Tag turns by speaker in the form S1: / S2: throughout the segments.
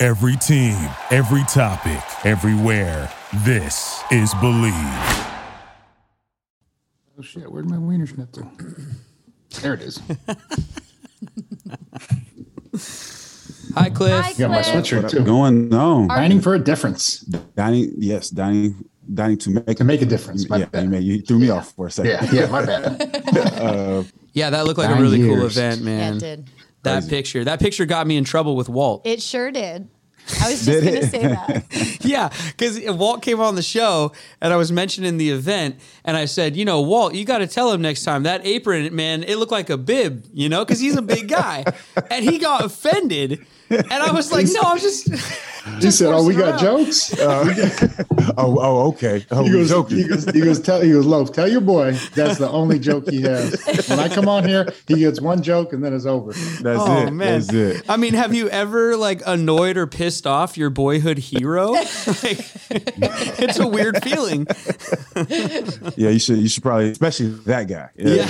S1: Every team, every topic, everywhere. This is Bleav.
S2: Oh shit, where'd my wiener schnitzel? There it is.
S3: Hi, Cliff.
S4: Hi,
S2: You got my
S4: Cliff.
S2: sweatshirt too.
S5: Going on.
S2: Dining for a difference.
S5: Dining, yes, dining, dining to make
S2: To make a difference. My
S5: yeah,
S2: bad.
S5: you, made, you threw me off for a second.
S2: Yeah, yeah, my bad.
S5: Uh,
S3: Yeah, that looked like a
S2: Nine
S3: really cool event, man.
S4: Yeah, it did.
S3: That
S5: Crazy.
S3: picture. That picture got me in trouble with Walt.
S4: It sure did. I was just going to say that.
S3: Yeah, because Walt came on the show and I was mentioning the event, and I said, you know, Walt, you got to tell him next time that apron, man, it looked like a bib, you know, because he's a big guy, and he got offended, and I was like, no, I'm just.
S2: He said, "Oh, we got
S3: around."
S2: jokes."
S5: Oh, uh, oh, oh, okay. Oh,
S2: He goes,
S5: joking.
S2: he goes, he goes, tell, he goes, Loaf, tell your boy that's the only joke he has. When I come on here, he gets one joke and then it's over.
S5: That's
S3: Oh
S5: it.
S3: man,
S5: That's it.
S3: I mean, have you ever like annoyed or pissed off your boyhood hero? like, it's a weird feeling.
S5: Yeah, you should. You should probably, especially that guy.
S3: Yeah.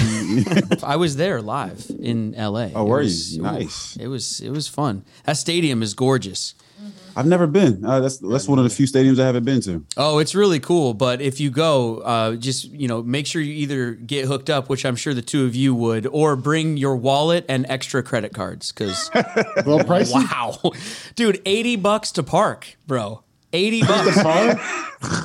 S3: I was there live in LA.
S5: Oh,
S3: It
S5: were you?
S3: was- ooh,
S5: Nice.
S3: It was it was fun. That stadium is gorgeous.
S5: I've never been. Uh, that's that's one of the few stadiums I haven't been to.
S3: Oh, it's really cool. But if you go, uh, just you know, make sure you either get hooked up, which I'm sure the two of you would, or bring your wallet and extra credit cards. Because
S2: Well, pricey.
S3: wow, dude, eighty bucks to park, bro. Eighty bucks.
S2: Car?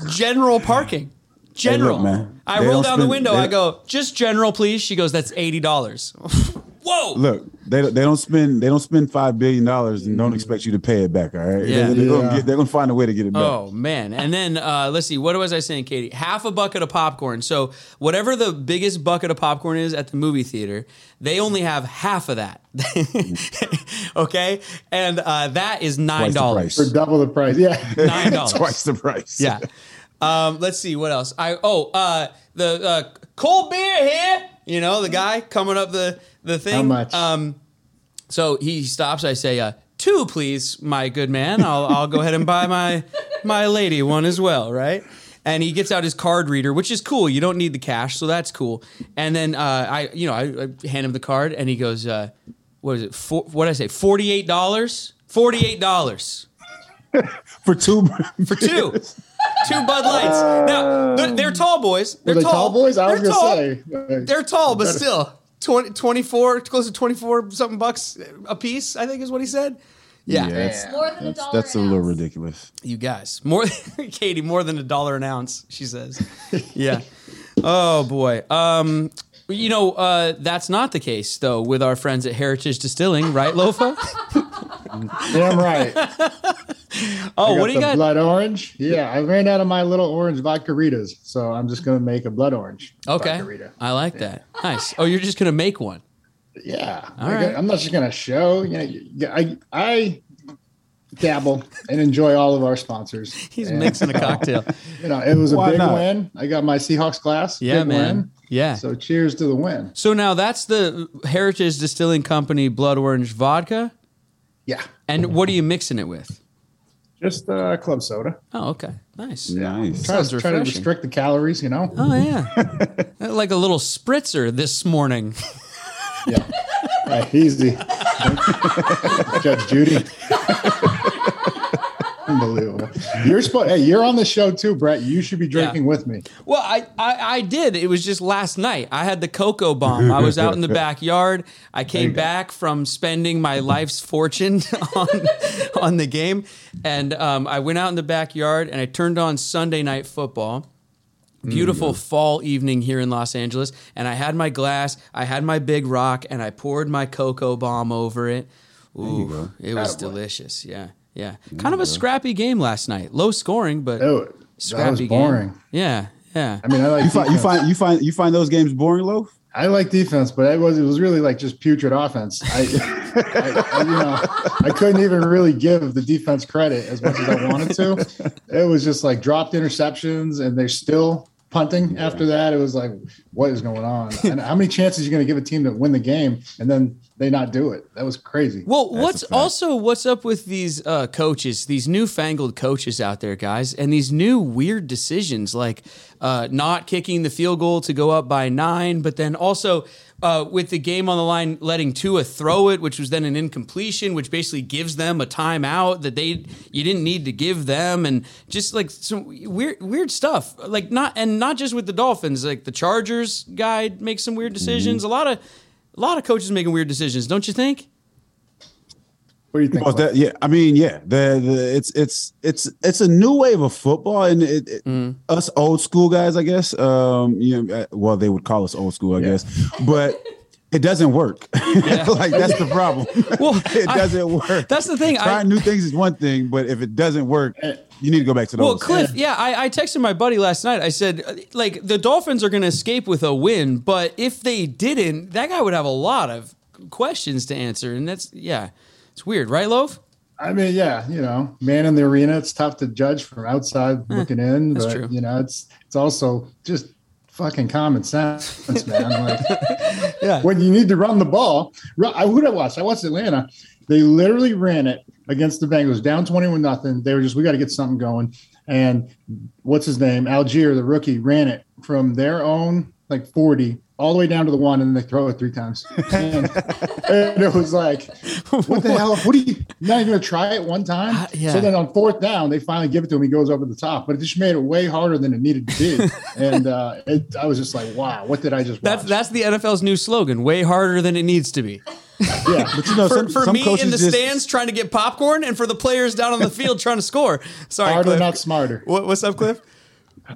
S3: general parking. General.
S5: man,
S3: I
S5: they
S3: roll
S5: don't
S3: down the window.
S5: they-
S3: I go, just general, please. She goes, that's eighty dollars. Whoa.
S5: Look, they they don't spend they don't spend five billion dollars and don't expect you to pay it back. All right,
S3: Yeah.
S5: they, are gonna get, they're gonna find a way to get it back.
S3: Oh man! And then uh, let's see. What was I saying, Katie? Half a bucket of popcorn. So whatever the biggest bucket of popcorn is at the movie theater, they only have half of that. okay, and uh, that is nine dollars.
S2: For double the price. Yeah.
S3: Nine dollars.
S5: Twice the price.
S3: Yeah. Um, let's see what else. I oh uh, the uh, cold beer here. You know the guy coming up the the thing.
S2: How much?
S3: Um, so he stops. I say, uh, two, please, my good man. I'll I'll go ahead and buy my my lady one as well, right? And he gets out his card reader, which is cool. You don't need the cash, so that's cool. And then uh, I, you know, I, I hand him the card, and he goes, uh, "What is it? For, what did I say? Forty eight dollars? Forty eight dollars
S5: for two
S3: for two, two Bud Lights. Now they're, they're tall boys. They're
S2: Were they tall boys? I was
S3: They're
S2: gonna
S3: tall.
S2: say. uh,
S3: They're tall, but still 20, 24, close to 24 something bucks a piece, I think is what he said. Yeah.
S5: Yeah, that's,
S4: More than a dollar
S5: that's a little
S4: ounce.
S5: ridiculous.
S3: You guys, more Katie, more than a dollar an ounce, she says. Yeah. Oh boy. Um you know, uh, that's not the case though with our friends at Heritage Distilling, right, Lofa?
S2: Damn right.
S3: Oh, what do you
S2: the
S3: got?
S2: Blood orange. Yeah, I ran out of my little orange vodka Ritas, so I'm just gonna make a blood orange.
S3: Okay,
S2: Vodka Rita.
S3: I like that. Nice. Oh, you're just gonna make one.
S2: Yeah.
S3: All
S2: I
S3: right.
S2: am not just gonna show. You know, yeah, I I dabble and enjoy all of our sponsors.
S3: He's
S2: And,
S3: mixing a cocktail.
S2: You know, it was a
S5: Why
S2: big
S5: not?
S2: win. I got my Seahawks glass.
S3: Yeah,
S2: big
S3: man.
S2: Win.
S3: Yeah.
S2: So cheers to the win.
S3: So now that's the Heritage Distilling Company Blood Orange Vodka.
S2: Yeah.
S3: And what are you mixing it with?
S2: Just uh, club soda.
S3: Oh, okay. Nice.
S5: Nice.
S2: Try
S3: Sounds
S2: to, try to
S3: refreshing.
S2: restrict the calories. You know.
S3: Oh, yeah. like a little spritzer this morning.
S2: Yeah. Uh, easy. Judge Judy. Unbelievable. You're supposed. Hey, you're on the show too, Brett. You should be drinking with me.
S3: Well, I, I, I did. It was just last night. I had the cocoa bomb. I was out in the backyard. I came back from spending my life's fortune on, on the game. And um, I went out in the backyard and I turned on Sunday night football. Beautiful fall evening here in Los Angeles. And I had my glass, I had my big rock, and I poured my cocoa bomb over it. Ooh, it was delicious. Yeah. Yeah. Kind of a scrappy game last night. Low scoring, but
S2: that
S3: scrappy
S2: was
S3: game.
S2: boring.
S3: Yeah. Yeah.
S2: I mean, I like
S5: You find you find you find you find those games boring, loaf?
S2: I like defense, but it was it was really like just putrid offense. I I, I, you know, I couldn't even really give the defense credit as much as I wanted to. It was just like dropped interceptions, and they're still punting after that. It was like, what is going on? And how many chances are you going to give a team to win the game and then they not do it? That was crazy.
S3: Well, what's also what's up with these uh, coaches, these newfangled coaches out there, guys, and these new weird decisions like uh, not kicking the field goal to go up by nine, but then also uh, with the game on the line, letting Tua throw it, which was then an incompletion, which basically gives them a timeout that they you didn't need to give them, and just like some weird weird stuff. Like not and not just with the Dolphins, like the Chargers guy makes some weird decisions. A lot of a lot of coaches making weird decisions, don't you think?
S2: What do you think?
S5: Well, that, yeah, I mean, yeah, the, the it's it's it's it's a new wave of football, and it, it,
S3: Mm.
S5: us old school guys, I guess. Um, you know, uh, well, they would call us old school, I guess, but it doesn't work. like that's the problem.
S3: Well,
S5: it doesn't work.
S3: That's the thing. I,
S5: Trying new things is one thing, but if it doesn't work, you need to go back to the.
S3: well, Cliff, yeah, I, I texted my buddy last night. I said, uh, like, the Dolphins are going to escape with a win, but if they didn't, that guy would have a lot of questions to answer, and that's yeah, it's weird, right, Loaf?
S2: I mean, yeah, you know, man in the arena, it's tough to judge from outside looking in,
S3: Eh, that's
S2: but
S3: true.
S2: you know, it's it's also just fucking common sense, man. Like,
S3: Yeah.
S2: when you need to run the ball, I would have watched. I watched Atlanta. They literally ran it against the Bengals, down twenty-one nothing. They were just, we got to get something going. And what's his name? Allgeier, the rookie, ran it from their own like forty all the way down to the one, and then they throw it three times. And, and it was like, what the hell? What are you not even gonna try it one time?
S3: Uh, yeah.
S2: So then on fourth down, they finally give it to him. He goes over the top, but it just made it way harder than it needed to be. and uh, it, I was just like, wow, what did I just watch?
S3: That's that's the NFL's new slogan: way harder than it needs to be.
S2: yeah.
S5: but you know,
S3: For,
S5: some,
S3: for
S5: some
S3: me in the
S5: just,
S3: stands trying to get popcorn, and for the players down on the field trying to score. Sorry,
S2: Harder,
S3: Cliff.
S2: not smarter.
S3: What, what's up, Cliff?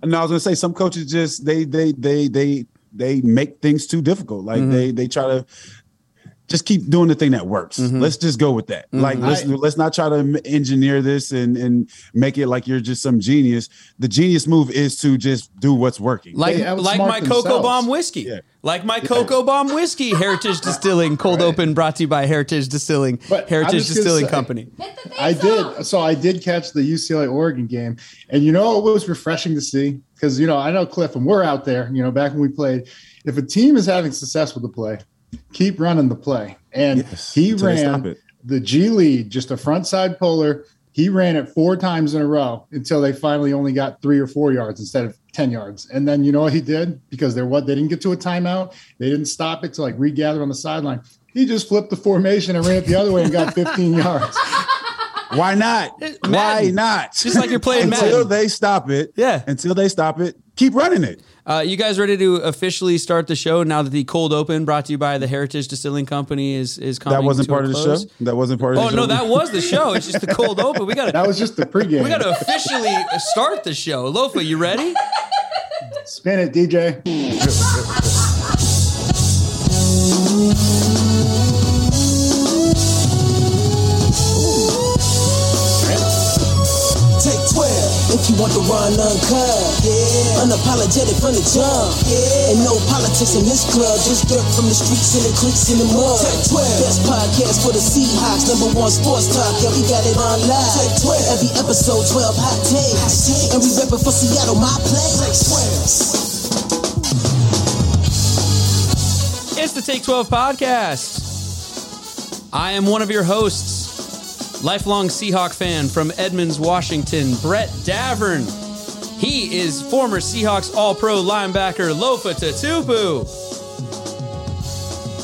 S5: No, I was gonna say some coaches just they they they they they make things too difficult. Like
S3: Mm-hmm.
S5: they they try to just keep doing the thing that works.
S3: Mm-hmm.
S5: Let's just go with that. Like let's
S2: I-
S5: let's not try to engineer this and and make it like you're just some genius. The genius move is to just do what's working.
S3: Like
S2: They
S3: like my Cocoa
S2: themselves.
S3: Bomb whiskey.
S5: Yeah.
S3: Like my Cocoa Bomb whiskey, Heritage Distilling, cold open, brought to you by Heritage Distilling,
S2: But I'm
S3: Heritage
S2: just gonna
S3: Distilling
S2: say-
S3: Company.
S2: I did. So I did catch the UCLA Oregon game, and you know it was refreshing to see because you know I know Cliff and we're out there. You know back when we played, if a team is having success with the play, keep running the play. And
S5: Yes,
S2: he
S5: until they stop
S2: ran the G lead, just a front side puller. He ran it four times in a row until they finally only got three or four yards instead of 10 yards. And then you know what he did? Because they're what they didn't get to a timeout. They didn't stop it to like regather on the sideline. He just flipped the formation and ran it the other way and got 15 yards.
S5: Why not? Why not?
S3: Just like you're playing
S5: until
S3: Madden.
S5: they stop it.
S3: Yeah.
S5: Until they stop it, keep running it.
S3: Uh, you guys ready to officially start the show now that the cold open brought to you by the Heritage Distilling Company is is coming
S5: That wasn't
S3: to
S5: part
S3: a
S5: of the show. That wasn't part of
S3: Oh
S5: the show.
S3: Oh no, that was the show. It's just the cold open. We got to.
S2: That was just the pregame.
S3: we got to officially start the show. Lofa, you ready?
S2: spin it, DJ.
S6: 12 you want the run uncut. Yeah. Unapologetic from the jump. Yeah. And no politics in this club. Just dirt from the streets and the creeks in the mud. Take 12. Best podcast for the Seahawks. Number one sports talk. Yeah, we got it on live. Take 12. Every episode 12 hot takes. And we reppin' for Seattle, my place. Take 12.
S3: It's the Take 12 podcast. I am one of your hosts, lifelong Seahawk fan from Edmonds, Washington, Brett Davern. He is former Seahawks All Pro linebacker Lofa Tatupu.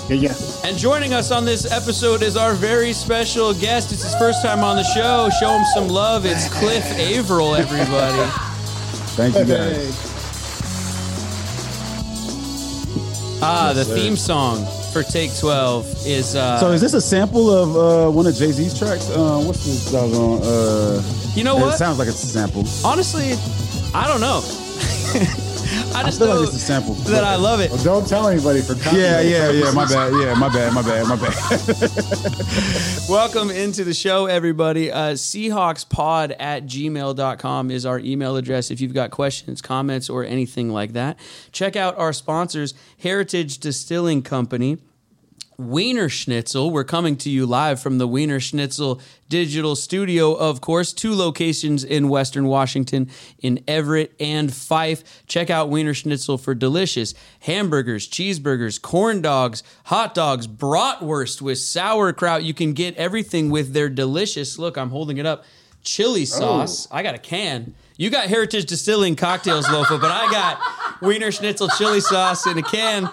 S2: Yeah, yeah.
S3: And joining us on this episode is our very special guest. It's his first time on the show. Show him some love. It's Cliff Avril, everybody.
S5: Thank you guys.
S3: Ah, the theme song for Take 12 is. Uh,
S5: So is this a sample of uh, one of Jay Z's tracks? Uh, what's this doggone? Uh,
S3: you know what?
S5: It sounds like it's a sample.
S3: Honestly, I don't know. I
S5: I
S3: just
S5: feel
S3: know
S5: like it's a sample.
S3: that I love it.
S2: well, don't tell anybody for
S5: Yeah,
S2: copyright
S5: yeah, yeah. My bad. Yeah, my bad. My bad. My bad.
S3: Welcome into the show, everybody. Uh, Seahawkspod at gmail.com is our email address if you've got questions, comments, or anything like that. Check out our sponsors, Heritage Distilling Company. Wiener Schnitzel. We're coming to you live from the Wiener Schnitzel Digital Studio, of course. Two locations in Western Washington, in Everett and Fife. Check out Wiener Schnitzel for delicious hamburgers, cheeseburgers, corn dogs, hot dogs, bratwurst with sauerkraut. You can get everything with their delicious, look, I'm holding it up, chili oh. sauce. I got a can. You got Heritage Distilling cocktails, Lofa, but I got Wiener Schnitzel chili sauce in a can.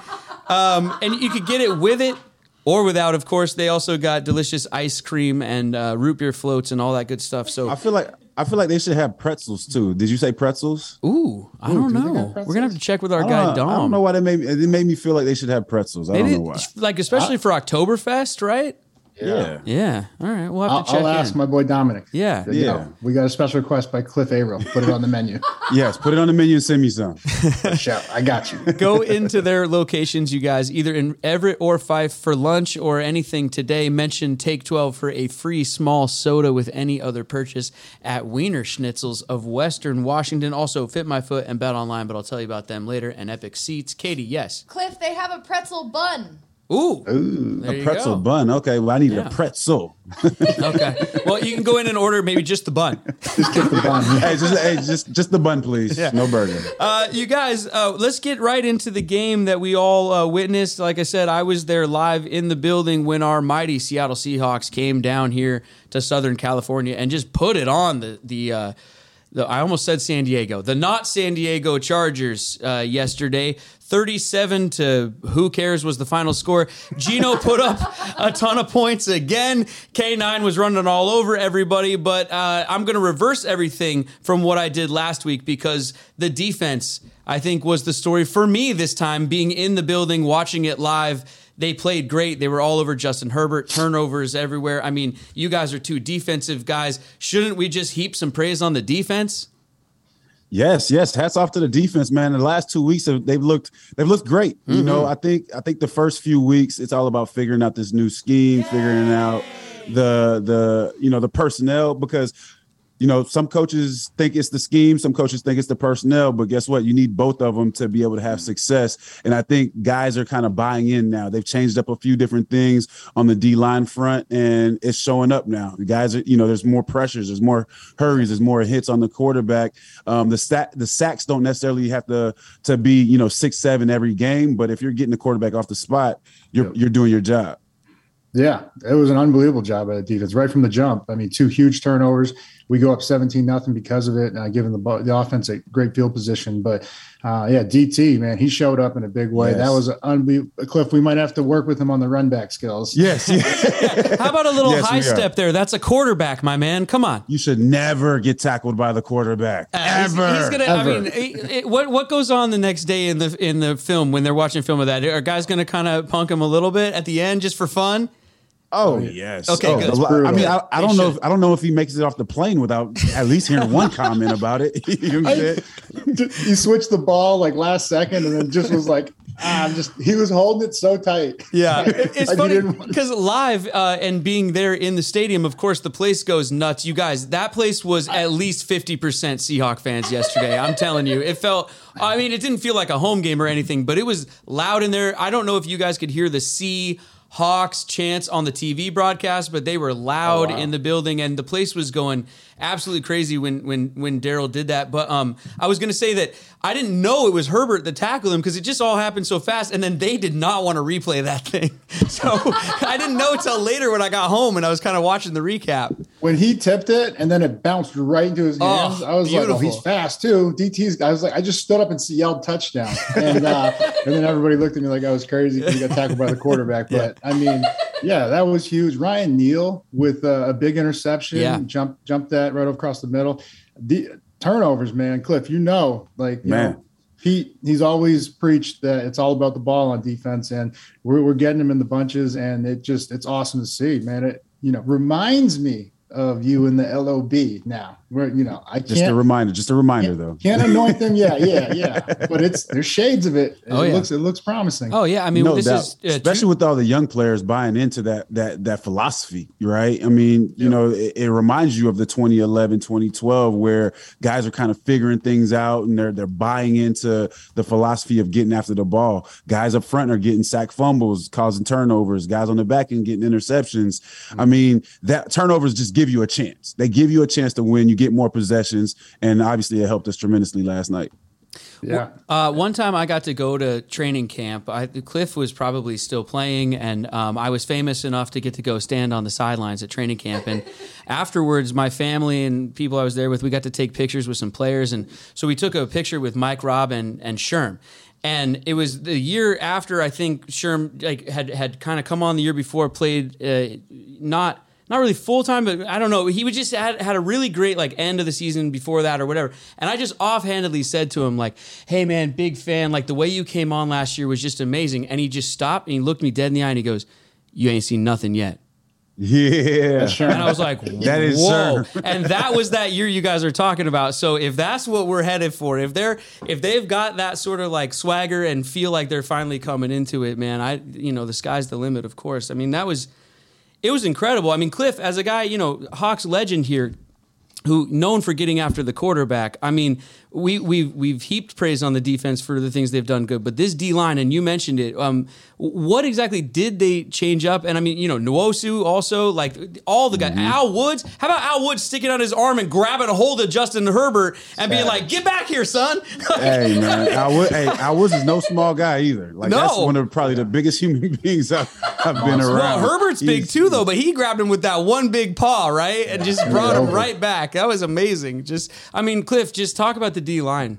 S3: Um, and you could get it with it or without, of course. They also got delicious ice cream and uh, root beer floats and all that good stuff. So,
S5: I feel like I feel like they should have pretzels too. Did you say pretzels?
S3: ooh, I don't
S2: do
S3: know. We're gonna have to check with our guy Dom.
S5: I don't know why they made me. It made me feel like they should have pretzels. I
S3: They
S5: don't
S3: did,
S5: know why.
S3: like especially for Oktoberfest, right?
S5: Yeah.
S3: Yeah. All right, we'll have
S2: I'll,
S3: to check
S2: I'll ask
S3: in.
S2: my boy Dominic.
S3: Yeah.
S2: You know,
S5: Yeah.
S2: we got a special request by Cliff Avril. Put it on the menu.
S5: Yes. Put it on the menu and send me some.
S2: Shout, I got you.
S3: Go into their locations, you guys, either in Everett or Fife for lunch or anything today. Mention Take 12 for a free small soda with any other purchase at Wiener Schnitzels of Western Washington. Also, Fit My Foot and Bet Online, but I'll tell you about them later. And Epic Seats. Katie, yes.
S4: Cliff, they have a pretzel bun.
S3: Ooh. There you
S5: Pretzel
S3: go.
S5: bun. Okay. Well, I need
S3: Yeah.
S5: a pretzel.
S3: Okay. Well, you can go in and order maybe just the bun. Just get the bun.
S5: hey, just hey, just just the bun, please. No burger.
S3: Uh, you guys, uh, let's get right into the game that we all uh, witnessed. Like I said, I was there live in the building when our mighty Seattle Seahawks came down here to Southern California and just put it on the the. The I almost said San Diego, the not San Diego Chargers uh, yesterday. 37 to who cares was the final score. Geno put up a ton of points again. K9 was running all over everybody, but uh, I'm going to reverse everything from what I did last week because the defense, I think, was the story for me this time, being in the building, watching it live. They played great. They were all over Justin Herbert, turnovers everywhere. I mean, you guys are two defensive guys. Shouldn't we just heap some praise on the defense?
S5: Yes, yes. Hats off to the defense, man. The last two weeks they've looked they've looked great. You mm-hmm. know, I think I think the first few weeks it's all about figuring out this new scheme, figuring out the the you know the personnel because you know some coaches think it's the scheme, some coaches think it's the personnel, but guess what? You need both of them to be able to have success. And I think guys are kind of buying in now. They've changed up a few different things on the D line front, and it's showing up now. The guys are, you know, there's more pressures, there's more hurries, there's more hits on the quarterback. Um, the stat, the sacks don't necessarily have to to be, you know, six seven every game, but if you're getting the quarterback off the spot, you're you're doing your job.
S2: Yeah, it was an unbelievable job at the defense right from the jump. I mean, two huge turnovers. We go up 17 nothing because of it, uh, giving the the offense a great field position. But uh, yeah, DT man, he showed up in a big way.
S5: Yes.
S2: That was an unbelievable. Cliff, we might have to work with him on the run back skills.
S5: Yes,
S3: How about a little
S5: Yes,
S3: high step there? That's a quarterback, my man. Come on.
S5: you should never get tackled by the quarterback
S3: He's-
S5: ever.
S3: He's, gonna.
S2: Ever.
S3: I mean, it- it- what what goes on the next day in the in the film when they're watching film of that? Are guys going to kind of punk him a little bit at the end just for fun?
S5: Oh yes.
S3: Okay,
S5: Oh,
S3: good.
S5: a I mean, I, I don't know. If, I don't know if he makes it off the plane without at least hearing one comment about it. you know I'm
S2: he switched the ball like last second, and then just was like, ah, I'm just. He was holding it so tight.
S3: Yeah, It- it's
S2: Like,
S3: funny because live uh, and being there in the stadium, of course, the place goes nuts. You guys, that place was at least fifty percent Seahawk fans yesterday. I'm telling you, it felt. I mean, it didn't feel like a home game or anything, but it was loud in there. I don't know if you guys could hear the Sea Hawks chants on the TV broadcast, but they were loud in the building, and the place was going absolutely crazy when when when Darrell did that. But um, I was going to say that I didn't know it was Herbert that tackled him because it just all happened so fast, and then they did not want to replay that thing. So I didn't know till later when I got home and I was kind of watching the recap.
S2: When he tipped it, and then it bounced right into his
S3: Oh,
S2: hands, I was like, "Oh, he's fast too." DT's. I was like, I just stood up and yelled touchdown, and uh, and then everybody looked at me like I was crazy because he got tackled by the quarterback. But I mean, yeah, that was huge. Ryan Neal with uh, a big interception,
S3: Yeah.
S2: jump jumped that right across the middle. The turnovers, man, Cliff, you know, like you
S5: Man.
S2: know, he he's always preached that it's all about the ball on defense, and we're, we're getting him in the bunches, and it just it's awesome to see, man. It you know reminds me of you in the LOB now. Where you know I
S5: Just a reminder. Just a reminder, though.
S2: can't anoint them. Yeah, yeah, yeah. But it's there's shades of it.
S3: Oh,
S2: it
S3: yeah.
S2: looks it looks promising.
S3: Oh yeah, I mean
S5: no
S3: this
S5: doubt.
S3: is uh,
S5: especially
S3: true-
S5: with all the young players buying into that that that philosophy right i mean you know it, it reminds you of the 2011 2012 where guys are kind of figuring things out and they're they're buying into the philosophy of getting after the ball guys up front are getting sack fumbles causing turnovers guys on the back end getting interceptions i mean that turnovers just give you a chance they give you a chance to win you get more possessions and obviously it helped us tremendously last night
S2: yeah.
S3: Uh, one time I got to go to training camp. I, Cliff was probably still playing, and um, I was famous enough to get to go stand on the sidelines at training camp. And afterwards, my family and people I was there with, we got to take pictures with some players. And so we took a picture with Mike Robb and, and Sherm. And it was the year after I think Sherm like had had kind of come on the year before, played uh, not not really full time, but I don't know. He was just had, had a really great like end of the season before that or whatever. And I just offhandedly said to him like, "Hey man, big fan. Like the way you came on last year was just amazing." And he just stopped and he looked me dead in the eye and he goes, "You ain't seen nothing yet."
S5: yeah
S3: And I was like,
S5: That is
S3: whoa.
S5: Sherm.
S3: and that was that year you guys are talking about. So if that's what we're headed for, if they're if they've got that sort of like swagger and feel like they're finally coming into it, man, I you know, the sky's the limit, of course. I mean, that was it was incredible. I mean, Cliff, as a guy, you know, Hawks legend here, who known for getting after the quarterback. I mean, we we've we've heaped praise on the defense for the things they've done good, but this D line, and you mentioned it. Um, what exactly did they change up? And I mean, you know, Nwosu also like all the guys. Al Woods. How about Al Woods sticking out his arm and grabbing a hold of Justin Herbert and being like, "Get back here, son!"
S5: hey man, I would. Hey, I was is no small guy either. Like that's one of probably the biggest human beings I've, I've been
S3: Well,
S5: around.
S3: Herbert's big too, though, but he grabbed him with that one big paw, right, and just brought him right back. That was amazing. Just, I mean, Cliff, just talk about the D line.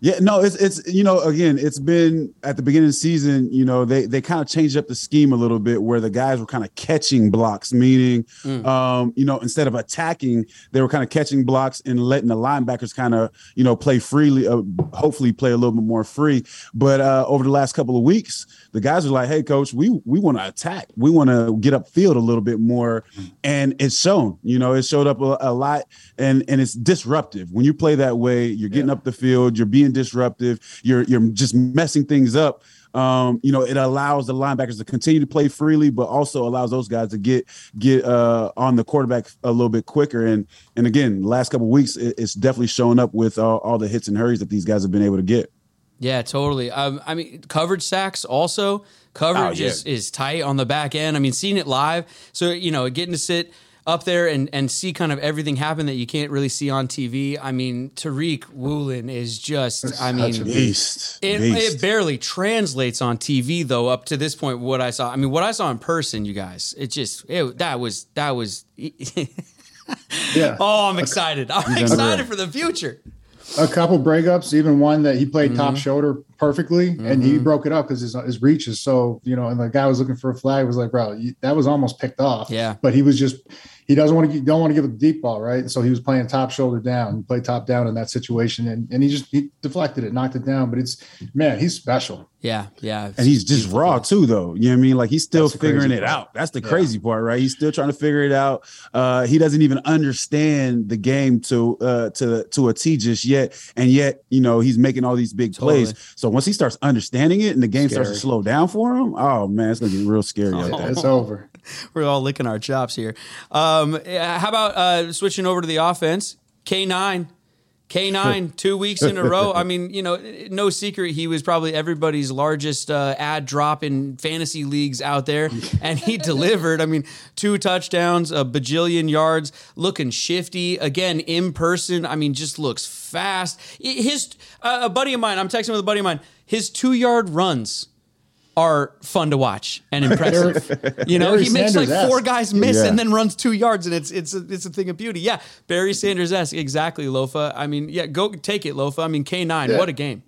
S5: Yeah, no, it's it's you know again, it's been at the beginning of the season. You know they they kind of changed up the scheme a little bit where the guys were kind of catching blocks, meaning
S3: Mm.
S5: um, you know instead of attacking, they were kind of catching blocks and letting the linebackers kind of you know play freely, uh, hopefully play a little bit more free. But uh, over the last couple of weeks, the guys are like, "Hey, coach, we we want to attack, we want to get upfield a little bit more," and it's shown. You know, it showed up a, a lot, and and it's disruptive when you play that way. You're getting up the field, you're being disruptive, you're you're just messing things up. Um, you know, it allows the linebackers to continue to play freely, but also allows those guys to get get uh, on the quarterback a little bit quicker. And and again, last couple weeks, it, it's definitely showing up with all, all the hits and hurries that these guys have been able to get.
S3: Yeah, totally. Um, I mean, coverage sacks also. Coverage
S5: Oh, yeah.
S3: is, is tight on the back end. I mean, seeing it live. So, you know, getting to sit up there and, and see kind of everything happen that you can't really see on TV. I mean, Tariq Woolen is just, I mean,
S5: Beast,
S3: it,
S5: beast.
S3: it barely translates on TV though. Up to this point, what I saw, I mean, what I saw in person, you guys, it just it, that was that was.
S2: Yeah.
S3: oh, I'm excited! I'm excited for the future.
S2: a couple breakups, even one that he played
S3: Mm-hmm.
S2: top shoulder perfectly, and he broke it up because his, his reach is so you know. And the guy was looking for a flag. Was like, bro, you, that was almost picked off.
S3: Yeah.
S2: but he was just he doesn't want to don't want to give a deep ball, right? So he was playing top shoulder down, he played top down in that situation, and and he just he deflected it, knocked it down. But it's man, he's special.
S3: Yeah, yeah,
S5: and he's just raw too, though. You know what I mean? Like he's still
S2: That's
S5: figuring it
S2: part.
S5: out. That's the crazy part, right? He's still trying to figure it out. Uh, he doesn't even understand the game to uh, to to a T just yet, and yet you know he's making all these big
S3: Totally.
S5: plays. So once he starts understanding it, and the game starts to slow down for him, oh man, it's gonna get real scary.
S3: Oh.
S5: out there.
S2: It's over.
S3: We're all licking our chops here. Um, how about uh, switching over to the offense? K9. K9, two weeks in a row. I mean, you know, no secret he was probably everybody's largest uh, ad drop in fantasy leagues out there, and he delivered. I mean, two touchdowns, a bajillion yards, looking shifty again in person. I mean, just looks fast. His uh, a buddy of mine, I'm texting with a buddy of mine. His two yard runs are fun to watch and impressive. you know,
S2: Barry
S3: he makes like
S2: Sanders-esque.
S3: four guys miss
S5: Yeah.
S3: and then runs two yards, and it's it's a, it's a thing of beauty. Yeah, Barry Sanders esque, exactly, Lofa. I mean, yeah, go take it, Lofa. I mean, K nine,
S2: Yeah.
S3: what a game.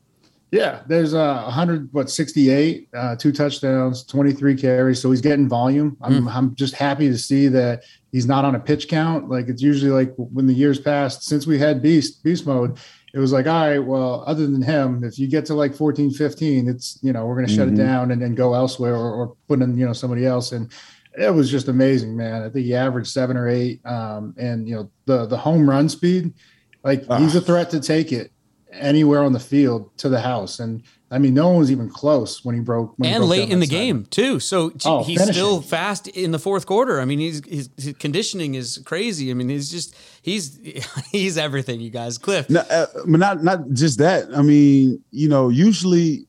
S2: Yeah, there's uh, 100, what, 68, uh, two touchdowns, 23 carries. So he's getting volume. I'm,
S3: Hmm.
S2: I'm just happy to see that he's not on a pitch count. Like it's usually like when the years passed, since we had beast, beast mode, it was like, all right, well, other than him, if you get to like 14, 15, it's, you know, we're going to shut it down and then go elsewhere or, or put in, you know, somebody else. And it was just amazing, man. I think he averaged seven or eight, um, and you know the the home run speed, like he's a threat to take it anywhere on the field to the house. And I mean, no one was even close when he broke. When he
S3: and
S2: broke
S3: late in the
S2: side.
S3: game too. So
S2: Oh,
S3: he's
S2: finishing.
S3: still fast in the fourth quarter. I mean, he's his, his conditioning is crazy. I mean, he's just he's he's everything. You guys, Cliff.
S5: No, uh, but not not just that. I mean, you know, usually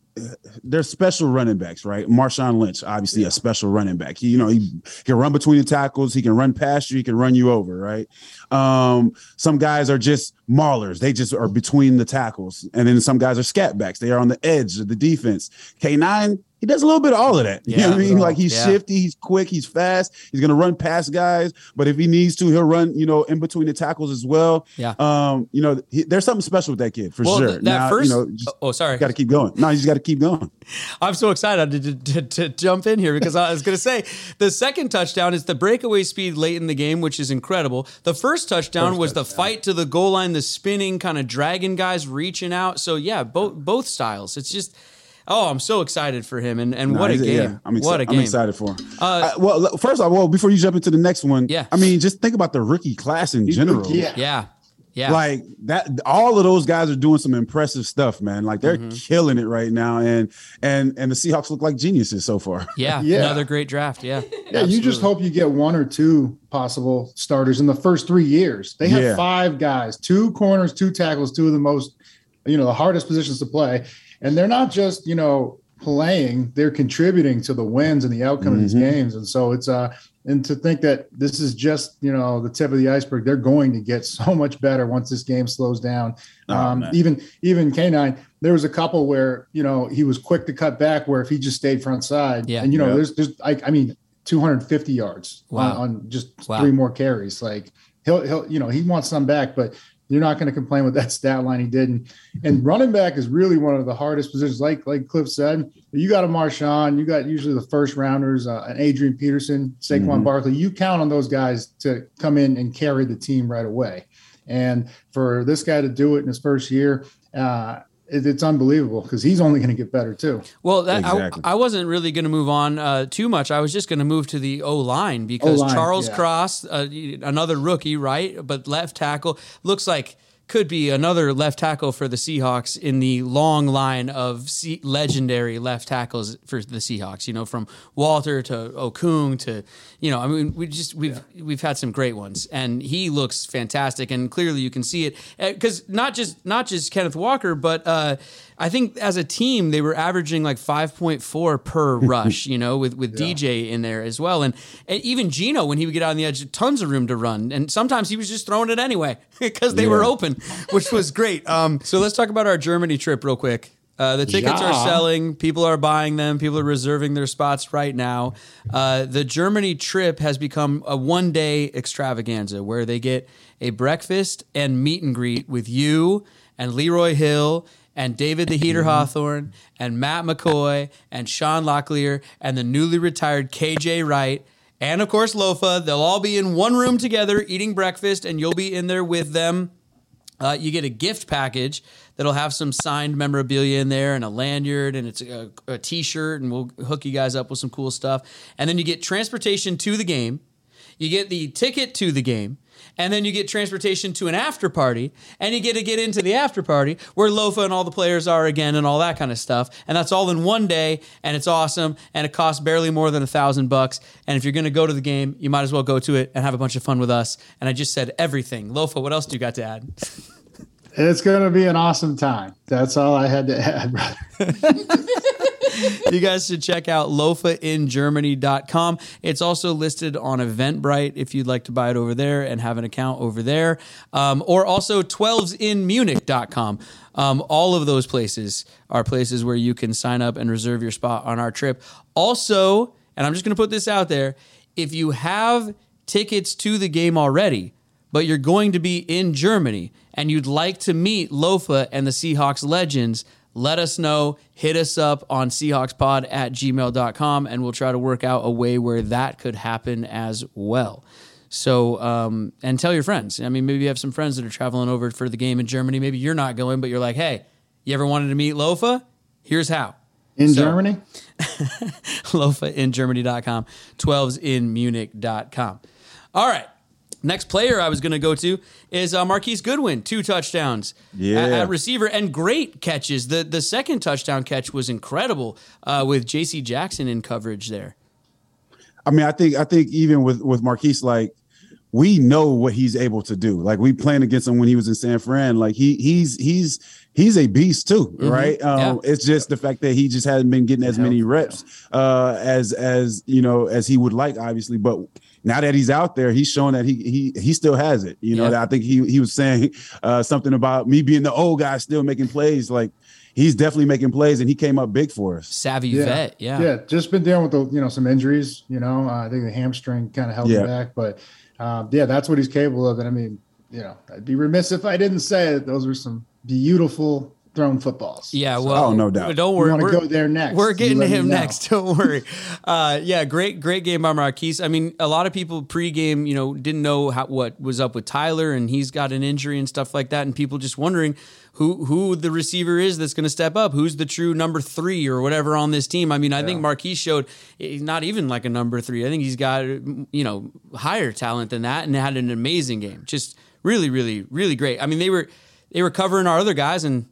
S5: there's special running backs, right? Marshawn Lynch, obviously a special running back. He, you know, he can run between the tackles. He can run past you. He can run you over, right? Um, some guys are just maulers. They just are between the tackles, and then some guys are scat backs. They are on the edge of the defense. K nine. He does a little bit of all of that. You know what I mean? Like he's
S3: Yeah.
S5: shifty, he's quick, he's fast. He's gonna run past guys, but if he needs to, he'll run, you know, in between the tackles as well.
S3: Yeah.
S5: Um, you know, he, there's something special with that kid for
S3: Well,
S5: sure.
S3: that
S5: now,
S3: first.
S5: you know, just
S3: oh, sorry.
S5: got to keep going. No, you just got to keep going.
S3: I'm so excited to, to, to jump in here because I was going to say the second touchdown is the breakaway speed late in the game, which is incredible. The first touchdown was the fight to the goal line, the spinning kind of dragging guys reaching out. So yeah, both both styles. It's just oh, I'm so excited for him and and
S5: No,
S3: what a game!
S5: yeah, I'm, exci-
S3: what a game!
S5: I'm excited for him.
S3: Uh,
S5: Uh, well, l- first off, well, before you jump into the next one,
S3: Yeah.
S5: I mean, just think about the rookie class in general.
S2: Yeah.
S3: Yeah, yeah.
S5: Like that, all of those guys are doing some impressive stuff, man. Like they're
S3: Mm-hmm.
S5: killing it right now, and and and the Seahawks look like geniuses so far.
S3: yeah,
S2: Yeah.
S3: another great draft. Yeah,
S2: Yeah, you just hope you get one or two possible starters in the first three years. They have
S5: Yeah.
S2: five guys, two corners, two tackles, two of the most, you know, the hardest positions to play. And they're not just, you know, playing, they're contributing to the wins and the outcome of these
S5: Mhm.
S2: games. And so it's uh and to think that this is just, you know, the tip of the iceberg, they're going to get so much better once this game slows down.
S5: Oh,
S2: um, even even K9, there was a couple where, you know, he was quick to cut back where if he just stayed front side.
S3: Yeah.
S2: And you know,
S5: Yeah.
S2: there's there's I, I mean 250 yards
S3: Wow.
S2: on, on just
S3: Wow.
S2: three more carries. Like he'll he'll you know he wants some back, but you're not going to complain with that stat line he did. And, and running back is really one of the hardest positions. Like like Cliff said, you got a Marshawn, you got usually the first rounders, uh, an Adrian Peterson, Saquon
S5: Mhm.
S2: Barkley. You count on those guys to come in and carry the team right away. And for this guy to do it in his first year, uh, it's unbelievable because he's only going to get better too.
S3: Well, that
S5: Exactly.
S3: I, I wasn't really going to move on uh, too much. I was just going to move to the O line because
S2: O-line,
S3: Charles
S2: yeah.
S3: Cross, uh, another rookie, right? But left tackle looks like could be another left tackle for the Seahawks in the long line of C- legendary left tackles for the Seahawks. You know, from Walter to Okung to you know, I mean, we just we've we've had some great ones, and he looks fantastic, and clearly you can see it because not just not just Kenneth Walker, but uh, I think as a team they were averaging like five point four per rush. You know, with with DJ in there as well, and, and even Geno when he would get out on the edge, tons of room to run, and sometimes he was just throwing it anyway because they were open, which was great. Um, so let's talk about our Germany trip real quick. Uh, the tickets are selling. People are buying them. People are reserving their spots right now. Uh, the Germany trip has become a one day extravaganza where they get a breakfast and meet and greet with you and Leroy Hill and David the Heater Hawthorne and Matt McCoy and Sean Locklear and the newly retired KJ Wright. And of course, Lofa. They'll all be in one room together eating breakfast, and you'll be in there with them. Uh, you get a gift package that'll have some signed memorabilia in there and a lanyard and it's a, a t-shirt and we'll hook you guys up with some cool stuff. And then you get transportation to the game. You get the ticket to the game. And then you get transportation to an after party, and you get to get into the after party where Lofa and all the players are again, and all that kind of stuff. And that's all in one day, and it's awesome, and it costs barely more than a thousand bucks. And if you're going to go to the game, you might as well go to it and have a bunch of fun with us. And I just said everything. Lofa, what else do you got to add?
S2: It's going to be an awesome time. That's all I had to add, brother.
S3: you guys should check out lofaingermany.com. It's also listed on Eventbrite if you'd like to buy it over there and have an account over there. Um, or also 12sinmunich.com. Um, all of those places are places where you can sign up and reserve your spot on our trip. Also, and I'm just going to put this out there if you have tickets to the game already, but you're going to be in Germany and you'd like to meet Lofa and the Seahawks legends, let us know. Hit us up on Seahawkspod at gmail.com and we'll try to work out a way where that could happen as well. So, um, and tell your friends. I mean, maybe you have some friends that are traveling over for the game in Germany. Maybe you're not going, but you're like, hey, you ever wanted to meet Lofa? Here's how.
S2: In
S3: So-
S2: Germany?
S3: lofaingermany.com, 12s in Munich.com. All right. Next player I was going to go to is uh, Marquise Goodwin, two touchdowns
S5: Yeah.
S3: at, at receiver and great catches. The the second touchdown catch was incredible uh, with J.C. Jackson in coverage there.
S5: I mean, I think I think even with with Marquise, like we know what he's able to do. Like we playing against him when he was in San Fran. Like he he's he's he's a beast too, right? Um,
S3: Yeah.
S5: It's just the fact that he just hasn't been getting as many reps uh, as as you know as he would like, obviously. But now that he's out there, he's showing that he he he still has it. You know,
S3: Yeah.
S5: I think he he was saying uh, something about me being the old guy still making plays. Like he's definitely making plays, and he came up big for us.
S3: Savvy
S2: Yeah.
S3: vet, yeah.
S2: Yeah, just been dealing with the you know some injuries. You know, uh, I think the hamstring kind of held
S5: Yeah.
S2: him back, but um, yeah, that's what he's capable of. And I mean, you know, I'd be remiss if I didn't say it. Those were some beautiful thrown footballs.
S3: Yeah, well,
S5: Oh, no doubt.
S3: Don't worry, we're- gonna
S2: go there next.
S3: We're getting to him next. Don't worry. uh, yeah, great, great game by Marquise. I mean, a lot of people pregame, you know, didn't know how, what was up with Tyler, and he's got an injury and stuff like that, and people just wondering who who the receiver is that's going to step up, who's the true number three or whatever on this team. I mean, I think Marquise showed he's not even like a number three. I think he's got you know higher talent than that, and had an amazing game. Just really, really, really great. I mean, they were they were covering our other guys and.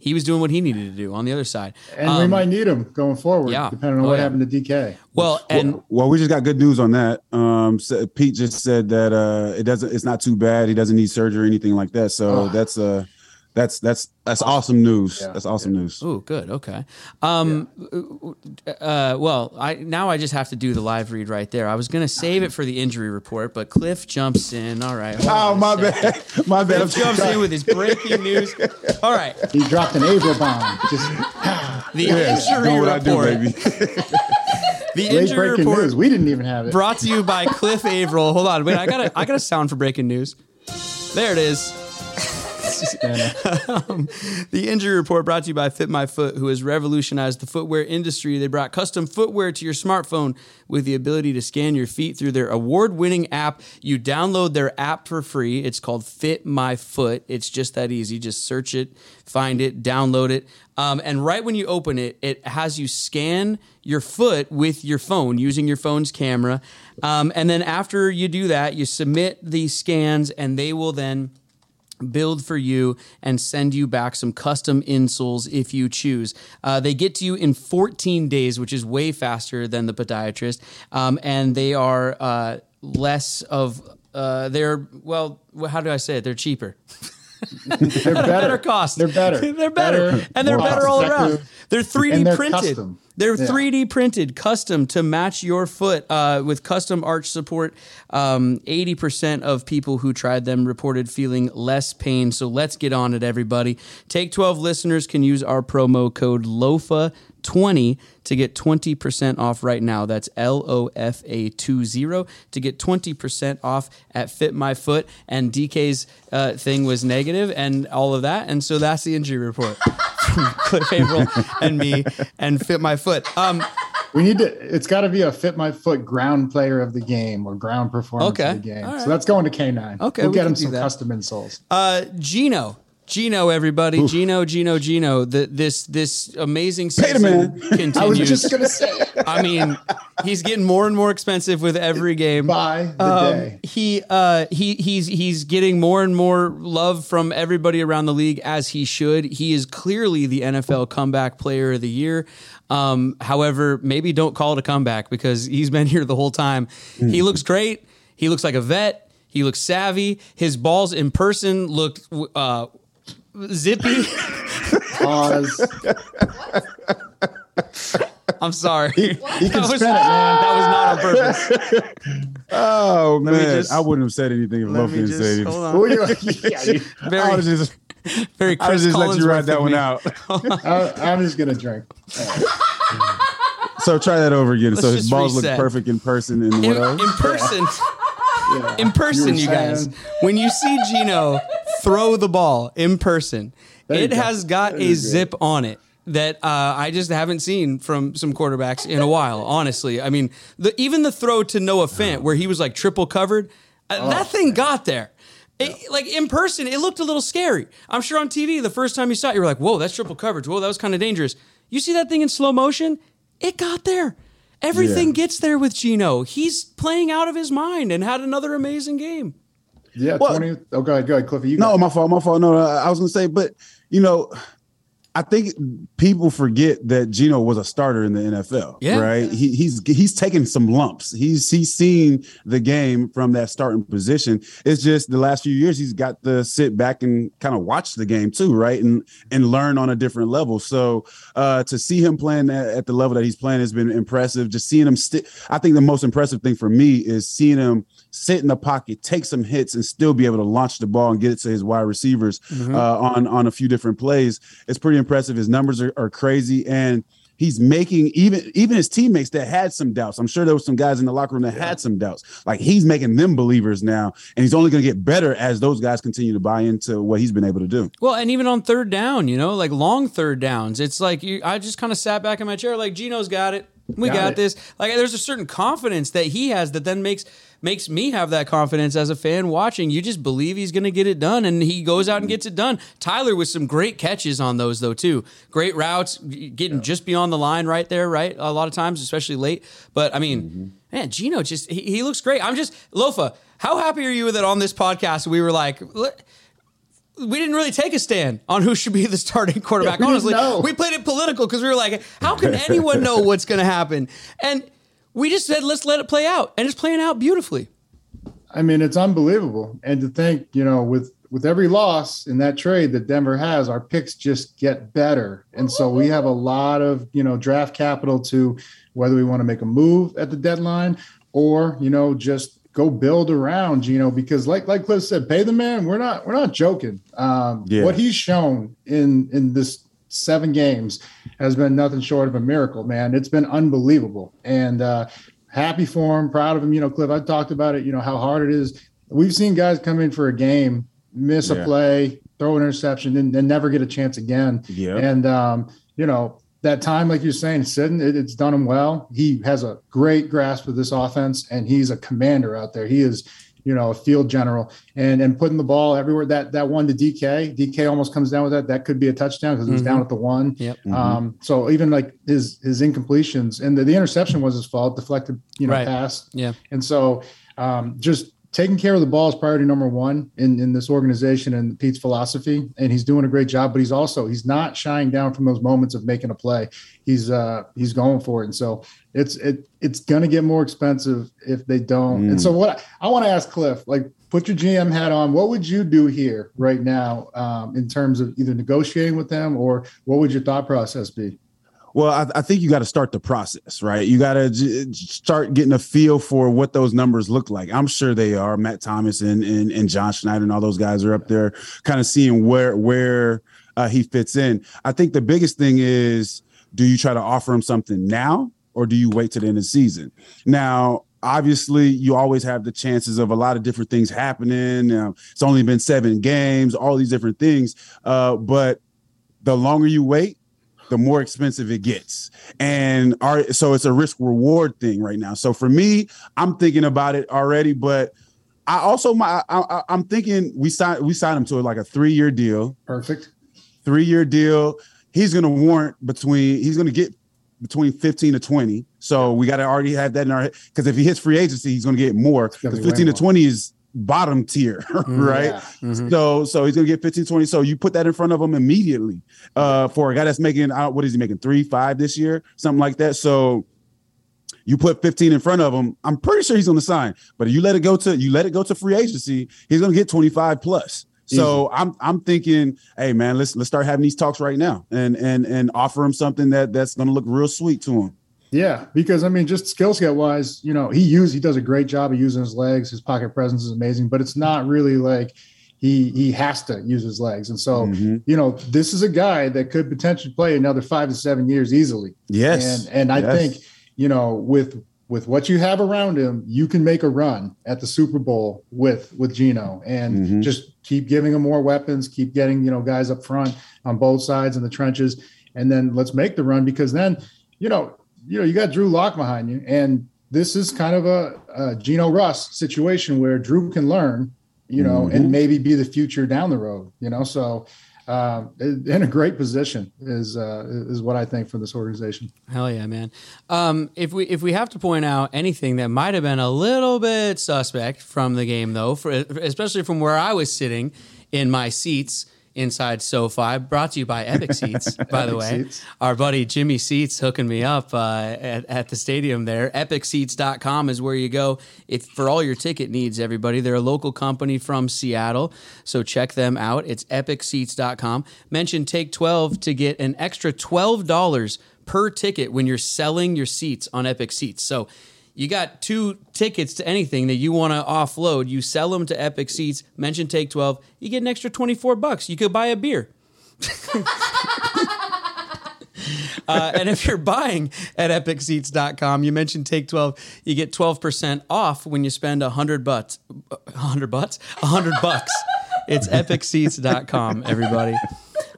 S3: He was doing what he needed to do on the other side.
S2: and we
S3: Um,
S2: might need him going forward,
S3: yeah.
S2: depending on
S3: Oh,
S2: what
S3: yeah.
S2: happened to DK.
S3: Well, and
S5: well, we just got good news on that. Um, so Pete just said that uh, it doesn't. It's not too bad. He doesn't need surgery or anything like that. So that's uh, that's that's that's awesome news.
S2: Yeah.
S5: That's awesome news.
S3: Oh, good. Okay. Um, uh, well, I now I just have to do the live read right there. I was going to save it for the injury report, but Cliff jumps in. All right.
S5: Oh my bad, my bad. I'm
S3: Cliff jumps in with his breaking news. All right.
S2: He dropped an Abra bomb. Just
S3: The
S5: Yeah,
S3: injury
S5: doing what I do,
S3: report.
S5: baby.
S3: The
S2: late
S3: injury
S2: breaking
S3: report
S2: news. We didn't even have it.
S3: brought to you by Cliff Avril. Hold on. Wait, I got a, I got a sound for breaking news. There it is. Um, the injury report brought to you by Fit My Foot, who has revolutionized the footwear industry. They brought custom footwear to your smartphone with the ability to scan your feet through their award-winning app. You download their app for free. It's called Fit My Foot. It's just that easy. Just search it, find it, download it. Um, and right when you open it, it has you scan your foot with your phone using your phone's camera. Um, and then after you do that, you submit the scans, and they will then build for you and send you back some custom insoles if you choose. Uh, they get to you in 14 days, which is way faster than the podiatrist, um, and they are uh, less of. Uh, they're well. How do I say it? They're cheaper.
S2: They're better.
S3: better cost.
S2: They're better.
S3: they're better, and they're better all around. They're 3D
S2: they're
S3: printed.
S2: custom.
S3: They're
S2: Yeah.
S3: 3D printed, custom to match your foot uh, with custom arch support. Um, 80% of people who tried them reported feeling less pain. So let's get on it, everybody. Take 12 listeners can use our promo code LOFA20 to get 20% off right now. That's L O F A 20 to get 20% off at Fit My Foot. And DK's uh, thing was negative and all of that. And so that's the injury report from Cliff Avril and me and Fit My Foot. Um,
S2: We need to. It's got to be a fit my foot ground player of the game or ground performance
S3: Okay.
S2: of the game.
S3: Right.
S2: So that's going to K nine.
S3: Okay,
S2: we'll
S3: we
S2: get him some
S3: that.
S2: custom insoles.
S3: uh, Geno. Geno, everybody, Geno, Geno, Geno. The, this this amazing season
S5: man.
S3: continues.
S2: I was just gonna say.
S3: I mean, he's getting more and more expensive with every game.
S2: by the
S3: Um,
S2: day.
S3: he uh, he he's he's getting more and more love from everybody around the league as he should. He is clearly the NFL comeback player of the year. Um, however, maybe don't call it a comeback because he's been here the whole time. He looks great. He looks like a vet. He looks savvy. His balls in person look uh, zippy.
S2: Pause.
S3: I'm sorry.
S2: He can
S3: That was-
S2: it, man.
S3: That was not on purpose.
S5: Oh
S3: me
S5: man,
S3: just-
S5: I wouldn't have said anything if
S3: Let me
S5: didn't say anything.
S3: hold on.
S2: Who you- yeah,
S5: I
S3: Very,
S5: would just,
S3: very
S5: I
S3: Chris
S5: just let you write that one
S3: me.
S5: out.
S2: I, I'm just gonna drink.
S5: So try that over again.
S3: Let's
S5: so his balls
S3: reset.
S5: look perfect in person and
S3: in,
S5: what else?
S3: in person.
S2: Yeah.
S3: In person,
S2: You
S3: you, guys. When you see Geno throw the ball in person,
S2: There
S3: it has got a zip on it that uh, I just haven't seen from some quarterbacks in a while. Honestly, I mean, the, even the throw to Noah Fant where he was like triple covered, uh,
S2: Oh,
S3: that thing got there. It- like in person, it looked a little scary. I'm sure on TV, the first time you saw it, you were like, "Whoa, that's triple coverage. Whoa, that was kind of dangerous." You see that thing in slow motion? It got there. Everything
S5: Yeah.
S3: gets there with Geno. He's playing out of his mind and had another amazing game.
S2: Yeah,
S5: Well-
S2: 20. Oh, go ahead, go ahead, Cliffy. You
S5: No,
S2: go.
S5: my fault. My fault. No, I was gonna say, but you know, I think people forget that Geno was a starter in the NFL.
S3: Yeah.
S5: Right. He, he's he's taken some lumps. He's he's seen the game from that starting position. It's just the last few years he's got to sit back and kind of watch the game too, right? And and learn on a different level. So uh to see him playing at, at the level that he's playing has been impressive. Just seeing him sti- I think the most impressive thing for me is seeing him sit in the pocket, take some hits, and still be able to launch the ball and get it to his wide receivers uh, on on a few different plays. It's pretty impressive. His numbers are, are crazy, and he's making even even his teammates that had some doubts. I'm sure there were some guys in the locker room that had some doubts. Like he's making them believers now, and he's only going to get better as those guys continue to buy into what he's been able to do.
S3: Well, and even on third down, you know, like long third downs, it's like you, I just kind of sat back in my chair, like Geno's got it. We
S2: Got
S3: got, this. Like there's a certain confidence that he has that then makes makes me have that confidence as a fan watching. You just believe he's going to get it done, and he goes out and gets it done. Tyler with some great catches on those though too. Great routes, getting just beyond the line right there, right? A lot of times, especially late. But I mean, mm-hmm. man, Geno just he, he looks great. I'm just Lofa. How happy are you that on this podcast we were like. "Let- we didn't really take a stand on who should be the starting quarterback.
S2: we
S3: Honestly, we played it political because we were like, how can anyone know what's going to happen? And we just said, let's let it play out, and it's playing out beautifully.
S2: I mean, it's unbelievable. And to think, you know, with with every loss in that trade that Denver has, our picks just get better. And so we have a lot of, you know, draft capital to whether we want to make a move at the deadline or, you know, just go build around you know, because like like Cliff said, pay the man. We're not we're not joking. Um
S5: Yeah.
S2: what he's shown in in this seven games has been nothing short of a miracle, man. It's been unbelievable. And uh happy for him, proud of him. You know, Cliff, I talked about it, you know, how hard it is. We've seen guys come in for a game, miss a play, throw an interception, and, and never get a chance again.
S5: Yeah.
S2: And um, you know, that time, like you're saying, sitting, it, it's done him well. He has a great grasp of this offense, and he's a commander out there. He is, you know, a field general, and and putting the ball everywhere. That that one to DK, DK almost comes down with that. That could be a touchdown because he was
S3: Mhm.
S2: down at the one.
S3: Yep.
S2: Um, so even like his his incompletions and the, the interception was his fault, deflected, you know,
S3: Right.
S2: pass.
S3: Yeah.
S2: And so um, just taking care of the ball is priority number one in, in this organization and Pete's philosophy. And he's doing a great job, but he's also he's not shying down from those moments of making a play. He's uh he's going for it. And so it's it it's gonna get more expensive if they don't. And so what I, I want to ask Cliff, like put your GM hat on. What would you do here right now um, in terms of either negotiating with them or what would your thought process be?
S5: Well, I, I think you got to start the process, right? You got to j- start getting a feel for what those numbers look like. I'm sure they are. Matt Thomas and and, and John Schneider and all those guys are up there, kind of seeing where where uh, he fits in. I think the biggest thing is, do you try to offer him something now, or do you wait to the end of the season? Now, obviously, you always have the chances of a lot of different things happening. It's only been seven games, all these different things, uh, but the longer you wait the more expensive it gets. And our, so it's a risk reward thing right now. So for me, I'm thinking about it already, but I also my I, I, I'm thinking we signed we signed him to like a three year deal,
S2: Perfect.
S5: three year deal. He's going to warrant between he's going to get between 15 to 20. So we got to already have that in our head because if he hits free agency, he's going to get more because 15 to 20 is bottom tier, right?
S2: Yeah.
S5: So so he's gonna get 15, 20. So you put that in front of him immediately. Uh for a guy that's making uh, what is he making? Three, five this year, something like that. So you put 15 in front of him, I'm pretty sure he's gonna sign. But if you let it go to you let it go to free agency, he's gonna get 25 plus. So I'm I'm thinking, hey man, let's let's start having these talks right now and and and offer him something that that's gonna look real sweet to him.
S2: Yeah, because I mean, just skill set wise, you know, he use he does a great job of using his legs. His pocket presence is amazing, but it's not really like he he has to use his legs. And so,
S5: Mhm.
S2: you know, this is a guy that could potentially play another five to seven years easily.
S5: Yes.
S2: And and I
S5: Yes.
S2: think, you know, with with what you have around him, you can make a run at the Super Bowl with with Geno and
S5: Mhm.
S2: just keep giving him more weapons, keep getting, you know, guys up front on both sides in the trenches, and then let's make the run because then, you know, you know, you got Drew Lock behind you, and this is kind of a, a Geno Russ situation where Drew can learn, you know,
S5: Mhm.
S2: and maybe be the future down the road, you know. So uh, in a great position is uh, is what I think for this organization.
S3: Hell yeah, man! Um, if we if we have to point out anything that might have been a little bit suspect from the game, though, for, especially from where I was sitting in my seats inside SoFi, brought to you by Epic Seats, by the way. Seats. Our buddy Jimmy Seats hooking me up uh, at, at the stadium there. EpicSeats.com is where you go if for all your ticket needs, everybody. They're a local company from Seattle, so check them out. It's EpicSeats.com. Mention Take 12 to get an extra $12 per ticket when you're selling your seats on Epic Seats. So you got two tickets to anything that you want to offload. You sell them to Epic Seats. Mention Take 12. You get an extra 24 bucks. You could buy a beer. uh, and if you're buying at epicseats.com, you mentioned Take 12, you get 12% off when you spend 100 bucks. 100 bucks? 100 bucks. It's epicseats.com, everybody.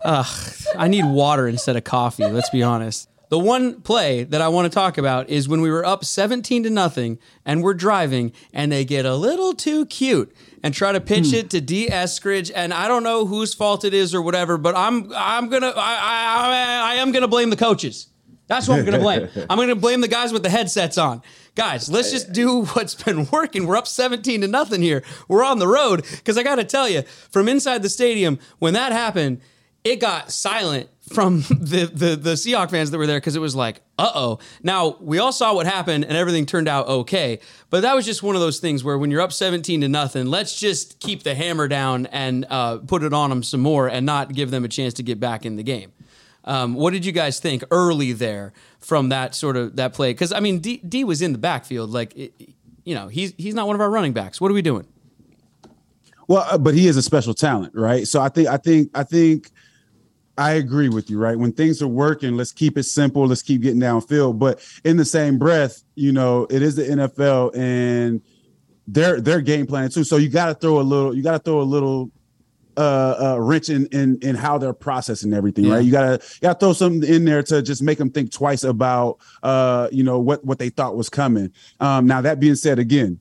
S3: Ugh, I need water instead of coffee, let's be honest. The one play that I want to talk about is when we were up 17 to nothing and we're driving and they get a little too cute and try to pitch hmm. it to Dee Eskridge and I don't know whose fault it is or whatever, but I'm I'm gonna I I, I am gonna blame the coaches. That's what I'm gonna blame. I'm gonna blame the guys with the headsets on. Guys, let's just do what's been working. We're up 17 to nothing here. We're on the road because I got to tell you, from inside the stadium, when that happened, it got silent from the the, the Seahawk fans that were there because it was like, uh oh. Now we all saw what happened and everything turned out okay, but that was just one of those things where when you're up 17 to nothing, let's just keep the hammer down and uh, put it on them some more and not give them a chance to get back in the game. Um, what did you guys think early there from that sort of that play? Because I mean, D, D was in the backfield, like it, you know, he's he's not one of our running backs. What are we doing?
S5: Well, uh, but he is a special talent, right? So I think I think I think I agree with you, right? When things are working, let's keep it simple. Let's keep getting downfield. But in the same breath, you know, it is the NFL and they're they're game planning too. So you got to throw a little. You got to throw a little uh, uh wrench in, in in how they're processing everything, yeah. right? You gotta you gotta throw something in there to just make them think twice about uh you know what what they thought was coming. Um, now that being said, again,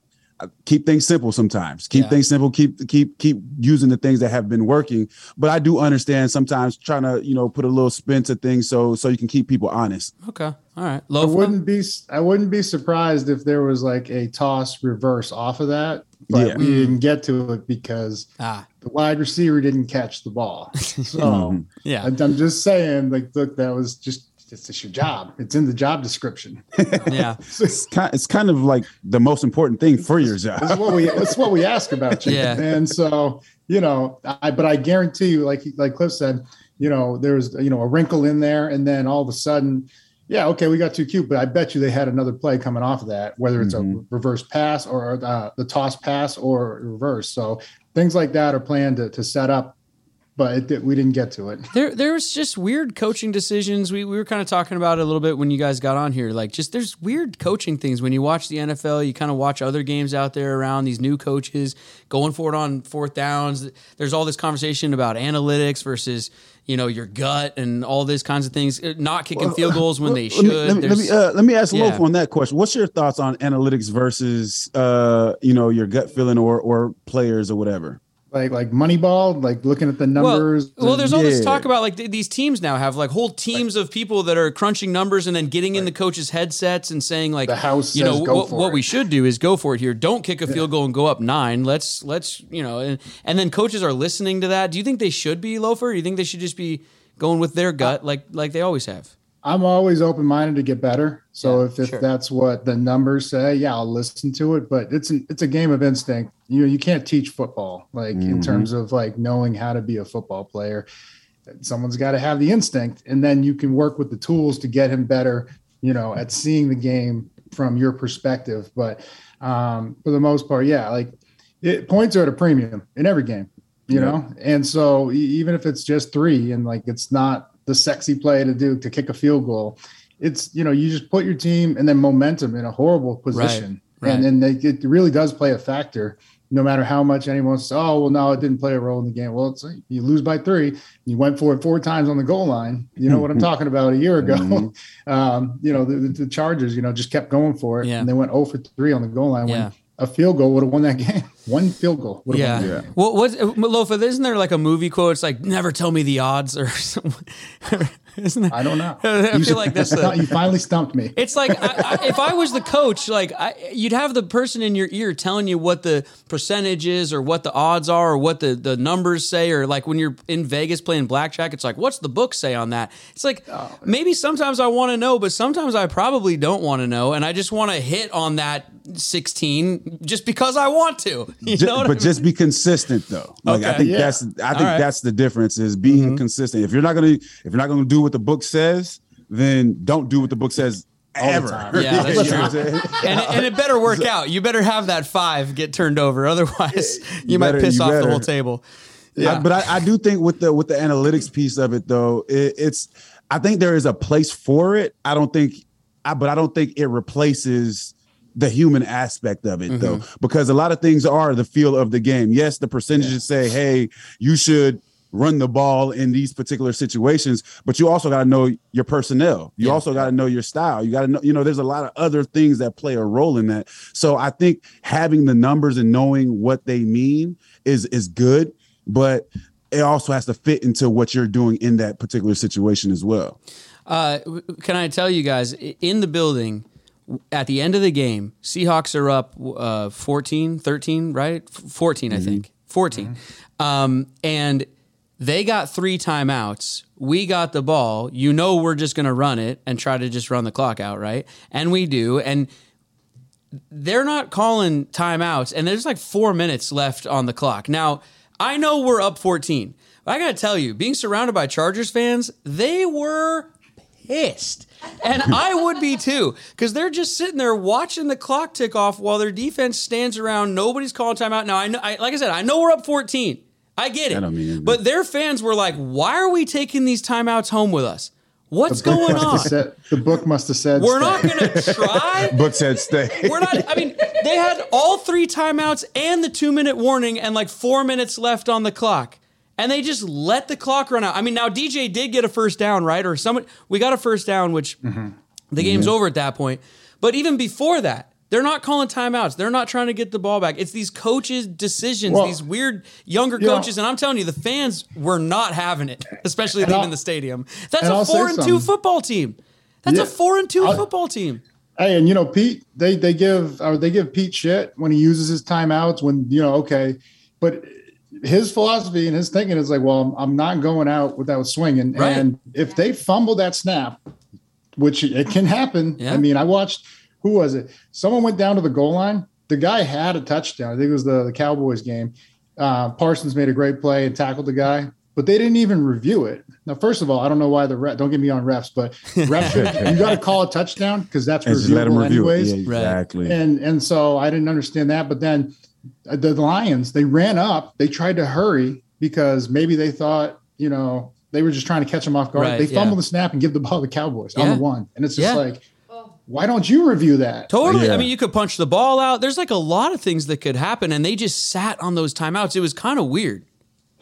S5: keep things simple sometimes. Keep yeah. things simple. Keep keep keep using the things that have been working. But i do understand sometimes trying to you know put a little spin to things so so you can keep people honest.
S3: Okay. All right.
S2: Low i wouldn't be i wouldn't be surprised if there was like a toss reverse off of that but yeah. we didn't get to it because ah. the wide receiver didn't catch the ball. So mm-hmm. yeah. I'm just saying like look that was just it's just your job. It's in the job description.
S3: yeah,
S5: it's kind, it's kind of like the most important thing for your job.
S2: It's what we it's what we ask about you.
S3: Yeah,
S2: and so you know, I but I guarantee you, like like Cliff said, you know, there's you know a wrinkle in there, and then all of a sudden. Yeah, okay, we got too cute, but I bet you they had another play coming off of that, whether it's mm-hmm. a reverse pass or uh, the toss pass or reverse. So things like that are planned to, to set up but it, we didn't get to it.
S3: There, there was just weird coaching decisions. We, we were kind of talking about it a little bit when you guys got on here. Like, just there's weird coaching things when you watch the NFL. You kind of watch other games out there around these new coaches going for it on fourth downs. There's all this conversation about analytics versus you know your gut and all these kinds of things. Uh, not kicking well, field goals when they should.
S5: Let me let me, uh, let me ask yeah. Loaf on that question. What's your thoughts on analytics versus uh, you know your gut feeling or or players or whatever?
S2: Like like Moneyball, like looking at the numbers.
S3: Well, well there's all yeah. this talk about like th- these teams now have like whole teams of people that are crunching numbers and then getting in the coaches' headsets and saying like,
S2: the house,
S3: you know,
S2: what,
S3: what we should do is go for it here. Don't kick a field yeah. goal and go up nine. Let's let's you know, and, and then coaches are listening to that. Do you think they should be loafer? do you think they should just be going with their gut like like they always have?
S2: I'm always open minded to get better. So yeah, if, if sure. that's what the numbers say, yeah, I'll listen to it. But it's an, it's a game of instinct. You know, you can't teach football like mm-hmm. in terms of like knowing how to be a football player. Someone's got to have the instinct, and then you can work with the tools to get him better. You know, at seeing the game from your perspective. But um, for the most part, yeah, like it, points are at a premium in every game. You yeah. know, and so even if it's just three, and like it's not the sexy play to do to kick a field goal. It's you know you just put your team and then momentum in a horrible position, right, right. and and they, it really does play a factor. No matter how much anyone says, oh well, no, it didn't play a role in the game. Well, it's you lose by three. You went for it four times on the goal line. You know what I'm talking about. A year ago, mm-hmm. um, you know the, the, Chargers, you know, just kept going for it, yeah. and they went 0 for three on the goal line.
S3: Yeah.
S2: When a field goal would have won that game. One field goal would have won
S3: Yeah.
S2: that game.
S3: Well, what Lofa? Isn't there like a movie quote? It's like never tell me the odds or something. isn't that?
S2: I don't know.
S3: I feel like that's the.
S2: you finally stumped me.
S3: It's like I, I, if I was the coach, like I, you'd have the person in your ear telling you what the percentage is, or what the odds are, or what the, the numbers say, or like when you're in Vegas playing blackjack, it's like, what's the book say on that? It's like maybe sometimes I want to know, but sometimes I probably don't want to know, and I just want to hit on that 16 just because I want to. You
S5: Ju-
S3: know what
S5: but
S3: I mean?
S5: just be consistent though. Like I think
S2: Yeah.
S5: that's I think
S3: right. Mm-hmm.
S5: that's the difference is being consistent. If you're not gonna if you're not gonna do what the book says, then don't do what the book says ever.
S3: Yeah, that's
S5: You know what I'm
S3: true. and, it, and it better work out. You better have that five get turned over, otherwise you,
S5: You
S3: might
S5: better-
S3: piss
S5: you
S3: off the whole table.
S5: I- but I, I do think with the with the analytics piece of it though, it, it's I think there is a place for it. I don't think, I, but I don't think it replaces the human aspect of it though, mm-hmm. because a lot of things are the feel of the game. Yes, the percentages say, hey, you should run the ball in these particular situations, but you also got to know your personnel. You
S3: Yeah.
S5: also got to know your style. You got to know, you know, there's a lot of other things that play a role in that. So I think having the numbers and knowing what they mean is is good, but it also has to fit into what you're doing in that particular situation as well.
S3: Uh, can I tell you guys in the building at the end of the game, Seahawks are up uh, 14, 13, right? F- 14, I think. 14. Um, and they got three timeouts. We got the ball. You know, we're just going to run it and try to just run the clock out, right? And we do. And they're not calling timeouts, and there's like four minutes left on the clock. Now, I know we're up 14. But I got to tell you, being surrounded by Chargers fans, they were pissed. And I would be too, because they're just sitting there watching the clock tick off while their defense stands around. Nobody's calling timeout. Now, I know, I, like I said, I know we're up 14. I get it.
S5: I don't mean it.
S3: but their fans were like, why are we taking these timeouts home with us? What's going on?
S2: said- the book must have said
S3: We're
S2: stay.
S3: not going to try.
S5: Book said stay.
S3: We're not. I mean, they had all three timeouts and the two minute warning, and like four minutes left on the clock, and they just let the clock run out. I mean, now DJ did get a first down, right? Or someone we got a first down, which mm-hmm. the game's over at that point. But even before that. They're not calling timeouts. They're not trying to get the ball back. It's these coaches' decisions,
S2: Well,
S3: these weird younger coaches. and I'm telling you, the fans were not having it, especially
S2: And
S3: leaving
S2: I'll-
S3: the stadium. That's a
S2: I'll
S3: four and two football team. That's
S2: Yeah.
S3: a four and 2
S2: I'll-
S3: football team.
S2: Hey, and you know, Pete, they they give or they give Pete shit when he uses his timeouts. When you know, okay, but his philosophy and his thinking is like, well, I'm, I'm not going out without swinging.
S3: Right.
S2: And if they fumble that snap, which it can happen.
S3: Yeah.
S2: I mean, I watched who was it? Someone went down to the goal line. The guy had a touchdown. I think it was the, the Cowboys game. Uh, Parsons made a great play and tackled the guy, but they didn't even review it. Now, first of all, I don't know why the ref. Don't get me on refs, but refs, you got to call a touchdown because that's
S5: and let them
S2: reviewable
S5: review
S2: anyways.
S5: it. Yeah, exactly.
S2: And and so I didn't understand that. But then uh, the Lions, they ran up. They tried to hurry because maybe they thought, you know, they were just trying to catch them off guard.
S3: Right,
S2: they
S3: yeah.
S2: fumble the snap and give the ball to the Cowboys on
S3: Yeah.
S2: the one, and it's just
S3: Yeah.
S2: like, why don't you review that?
S3: Totally.
S5: Yeah.
S3: I mean, you could punch the ball out. There's like a lot of things that could happen, and they just sat on those timeouts. It was kind of weird.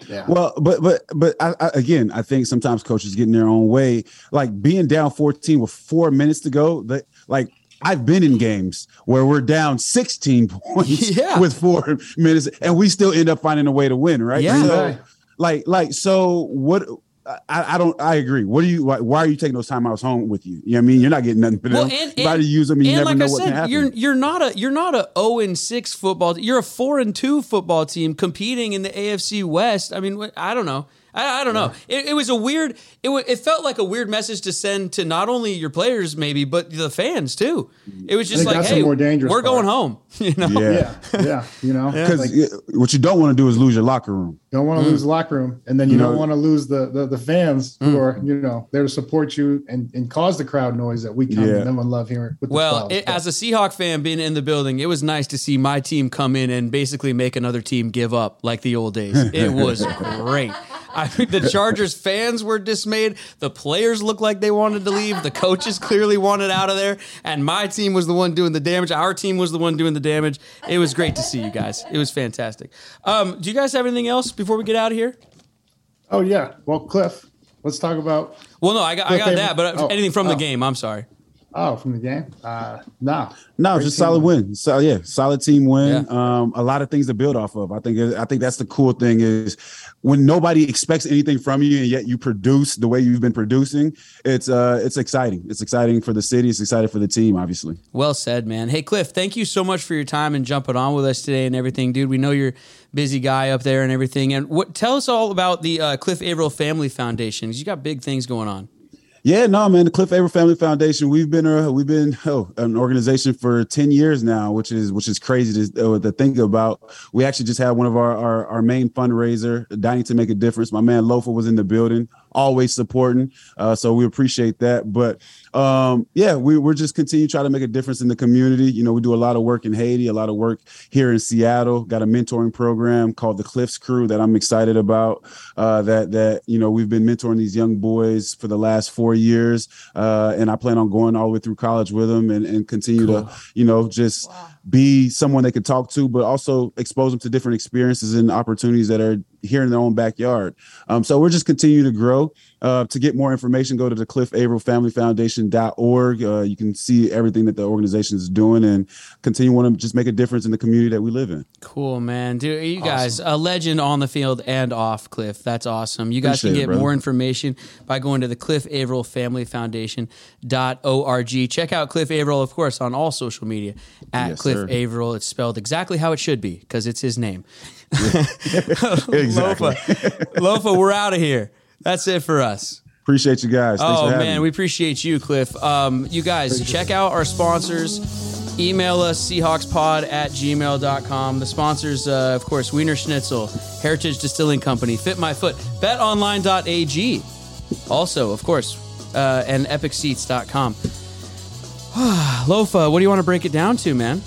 S2: Yeah.
S5: Well, but but but I, I, again, I think sometimes coaches get in their own way. Like being down 14 with four minutes to go. That like I've been in games where we're down 16 points
S3: Yeah.
S5: with four minutes, and we still end up finding a way to win, right?
S3: Yeah.
S5: So,
S2: Right.
S5: like like so what. I, I don't. I agree. What do you? Why, why are you taking those timeouts home with you? You know what I mean? You're not getting nothing for
S3: Well,
S5: them.
S3: and,
S5: you
S3: and,
S5: to use them. And you never
S3: like
S5: know
S3: I
S5: what can
S3: said,
S5: happen.
S3: you're you're not a you're not a zero and six football. You're a four and two football team competing in the AFC West. I mean, I don't know. I, I don't know. It, it was a weird. It wa- it felt like a weird message to send to not only your players, maybe, but the fans too. It was just like, hey,
S2: more dangerous
S3: we're going home. You know.
S5: yeah.
S2: yeah, yeah, you know,
S5: Because
S2: like,
S5: what you don't want to do is lose your locker room.
S2: don't want to
S3: Mm.
S2: lose the locker room, and then you,
S5: You
S2: don't want to lose the, the the fans who are you know there to support you and and cause the crowd noise that we come
S5: Yeah.
S2: to know and love here. With the
S3: Well, it, as a Seahawk fan being in the building, it was nice to see my team come in and basically make another team give up like the old days. It was great. I think the Chargers fans were dismayed. The players looked like they wanted to leave. The coaches clearly wanted out of there. And my team was the one doing the damage. Our team was the one doing the damage. It was great to see you guys. It was fantastic. Um, do you guys have anything else before we get out of here?
S2: oh yeah, well, Cliff, let's talk about
S3: Well, no, I got, I got that, but
S2: oh,
S3: anything from the
S2: oh.
S3: game. I'm sorry.
S2: Oh, from the game? Uh, no,
S5: no,
S2: Great
S5: just solid
S2: win.
S5: win. So yeah, solid team win.
S3: Yeah.
S5: Um, a lot of things to build off of. I think I think that's the cool thing is when nobody expects anything from you and yet you produce the way you've been producing. It's uh, it's exciting. It's exciting for the city. It's exciting for the team. Obviously.
S3: Well said, man. Hey, Cliff, thank you so much for your time and jumping on with us today and everything, dude. We know you're busy guy up there and everything. And what? Tell us all about the uh, Cliff Avril Family Foundation. 'cause You got big things going on.
S5: Yeah, no, man. The Cliff Avril Family Foundation. We've been a we've been oh, an organization for ten years now, which is which is crazy to, uh, to think about. We actually just had one of our, our our main fundraiser, dining to make a difference. My man Lofa was in the building, always supporting. Uh, so we appreciate that. But um, yeah, we, we're just continue to try to make a difference in the community. You know, we do a lot of work in Haiti, a lot of work here in Seattle. Got a mentoring program called the Cliffs Crew that I'm excited about. Uh, that that you know we've been mentoring these young boys for the last four years, uh, and I plan on going all the way through college with them and, and continue to you know just be someone they can talk to, but also expose them to different experiences and opportunities that are here in their own backyard. Um, so we're just continue to grow. Uh, to get more information, go to the Cliff Avril Family Foundation.org. Uh, you can see everything that the organization is doing and continue want to just make a difference in the community that we live in.
S3: Cool, man. Dude, you guys, a legend on the field and off, Cliff. That's awesome. You guys
S5: Appreciate
S3: can get
S5: brother.
S3: more information by going to the Cliff Avril Family Foundation.org. Check out Cliff Avril, of course, on all social media at
S5: Yes,
S3: Cliff
S5: sir.
S3: Avril. It's spelled exactly how it should be because it's his name.
S5: Exactly.
S3: Lofa, Lofa, we're out of here. That's it for us.
S5: Appreciate you guys. Thanks
S3: oh
S5: for having
S3: man,
S5: me.
S3: we appreciate you, Cliff. Um, you guys, check out our sponsors. Email us, seahawkspod at gmail.com. The sponsors, uh, of course, Wiener Schnitzel, Heritage Distilling Company, Fit My Foot, betonline.ag. Also, of course, uh, and epicseats.com. Lofa, what do you want to break it down to, man?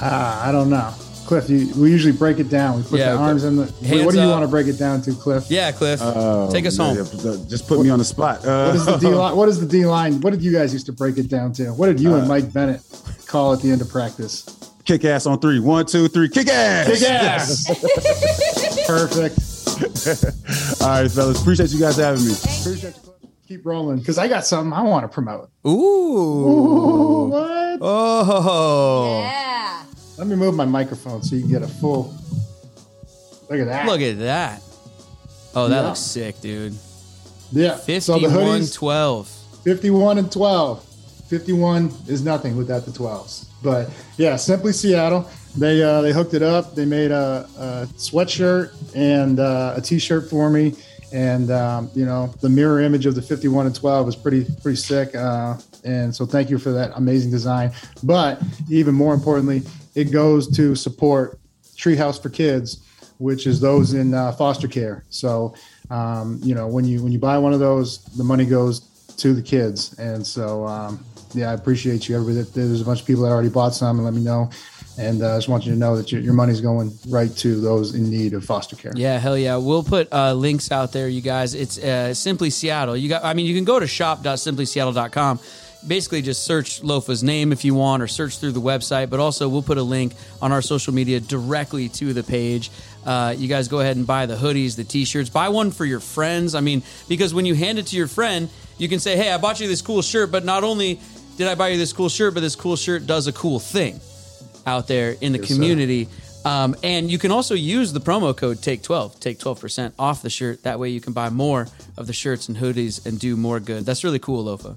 S2: Ah, I don't know. Cliff, you, we usually break it down. We put
S3: Yeah,
S2: the arms in the.
S3: hands
S2: what do you
S3: up.
S2: want to break it down to, Cliff?
S3: Yeah, Cliff,
S5: Oh,
S3: take us
S5: yeah,
S3: home.
S5: yeah, just put me on the spot. Uh,
S2: What is the D line? What is the D line? What did you guys used to break it down to? What did you
S5: Uh,
S2: and Mike Bennett call at the end of practice?
S5: kick ass on three. One, two, three. Kick ass.
S2: Kick ass. Perfect.
S5: All right, fellas. Appreciate you guys having me.
S2: Appreciate you, Keep rolling because I got something I want to promote.
S3: Ooh.
S2: Ooh, what?
S3: Oh.
S4: Yeah.
S2: Let me move my microphone so you can get a full. Look at that.
S3: Look at that. Oh, that
S2: Yeah.
S3: looks sick, dude.
S2: yeah. So the
S3: 51
S2: hoodies,
S3: 12.
S2: 51 and 12. 51 is nothing without the 12s. But yeah, Simply Seattle. They uh, they hooked it up. They made a, a sweatshirt and uh, a t-shirt for me. And um, you know the mirror image of the 51 and 12 is pretty pretty sick. Uh, and so thank you for that amazing design. But even more importantly, it goes to support Treehouse for Kids, which is those in uh, foster care. So, um, you know, when you when you buy one of those, the money goes to the kids. And so, um, yeah, I appreciate you. Everybody, there's a bunch of people that already bought some, and let me know. And uh, I just want you to know that your, your money's going right to those in need of foster care.
S3: Yeah, hell yeah. We'll put uh, links out there, you guys. It's uh, Simply Seattle. You got I mean, you can go to shop.simplyseattle.com. Basically just search Lofa's name if you want or search through the website, but also we'll put a link on our social media directly to the page. Uh, you guys go ahead and buy the hoodies, the t-shirts. Buy one for your friends. I mean, because when you hand it to your friend, you can say, "Hey, I bought you this cool shirt, but not only did I buy you this cool shirt, but this cool shirt does a cool thing." out there in the
S2: Yes,
S3: community. Um, and you can also use the promo code take 12, take 12% off the shirt. That way you can buy more of the shirts and hoodies and do more good. That's really cool, Lofa.